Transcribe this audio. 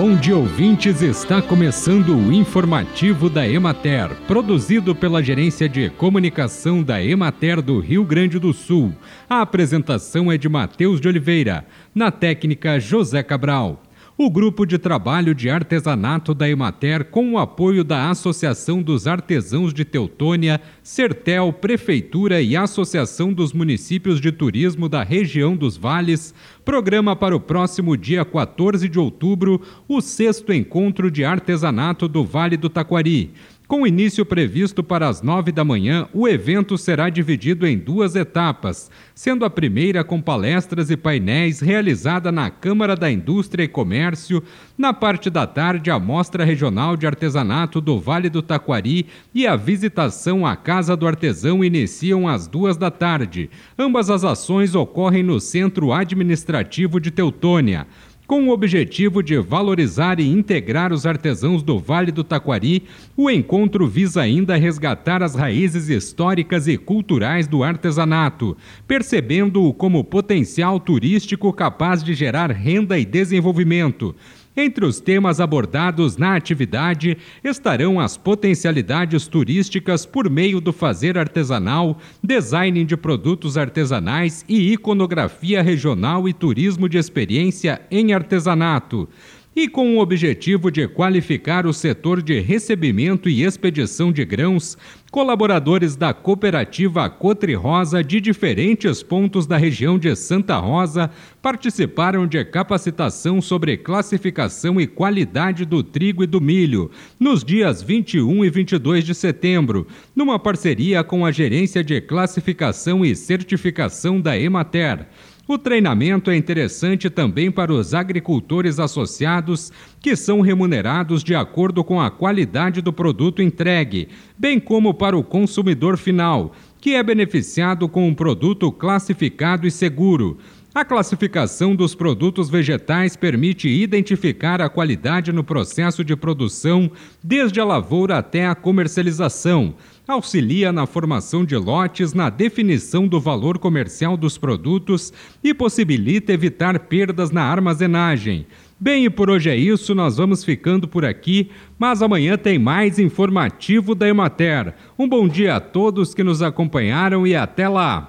Bom dia, ouvintes. Está começando o informativo da Emater, produzido pela Gerência de Comunicação da Emater do Rio Grande do Sul. A apresentação é de Matheus de Oliveira, na técnica José Cabral o Grupo de Trabalho de Artesanato da Emater, com o apoio da Associação dos Artesãos de Teutônia, Sertel, Prefeitura e Associação dos Municípios de Turismo da Região dos Vales, programa para o próximo dia 14 de outubro o sexto encontro de artesanato do Vale do Taquari. Com início previsto para as nove da manhã, o evento será dividido em duas etapas, sendo a primeira com palestras e painéis realizada na Câmara da Indústria e Comércio, na parte da tarde a Mostra Regional de Artesanato do Vale do Taquari e a visitação à Casa do Artesão iniciam às duas da tarde. Ambas as ações ocorrem no Centro Administrativo de Teutônia com o objetivo de valorizar e integrar os artesãos do Vale do Taquari, o encontro visa ainda resgatar as raízes históricas e culturais do artesanato, percebendo-o como potencial turístico capaz de gerar renda e desenvolvimento entre os temas abordados na atividade estarão as potencialidades turísticas por meio do fazer artesanal, design de produtos artesanais e iconografia regional e turismo de experiência em artesanato e com o objetivo de qualificar o setor de recebimento e expedição de grãos, colaboradores da cooperativa Cotri Rosa de diferentes pontos da região de Santa Rosa participaram de capacitação sobre classificação e qualidade do trigo e do milho nos dias 21 e 22 de setembro, numa parceria com a Gerência de Classificação e Certificação da Emater. O treinamento é interessante também para os agricultores associados, que são remunerados de acordo com a qualidade do produto entregue, bem como para o consumidor final, que é beneficiado com um produto classificado e seguro. A classificação dos produtos vegetais permite identificar a qualidade no processo de produção, desde a lavoura até a comercialização. Auxilia na formação de lotes, na definição do valor comercial dos produtos e possibilita evitar perdas na armazenagem. Bem, e por hoje é isso, nós vamos ficando por aqui, mas amanhã tem mais informativo da Emater. Um bom dia a todos que nos acompanharam e até lá!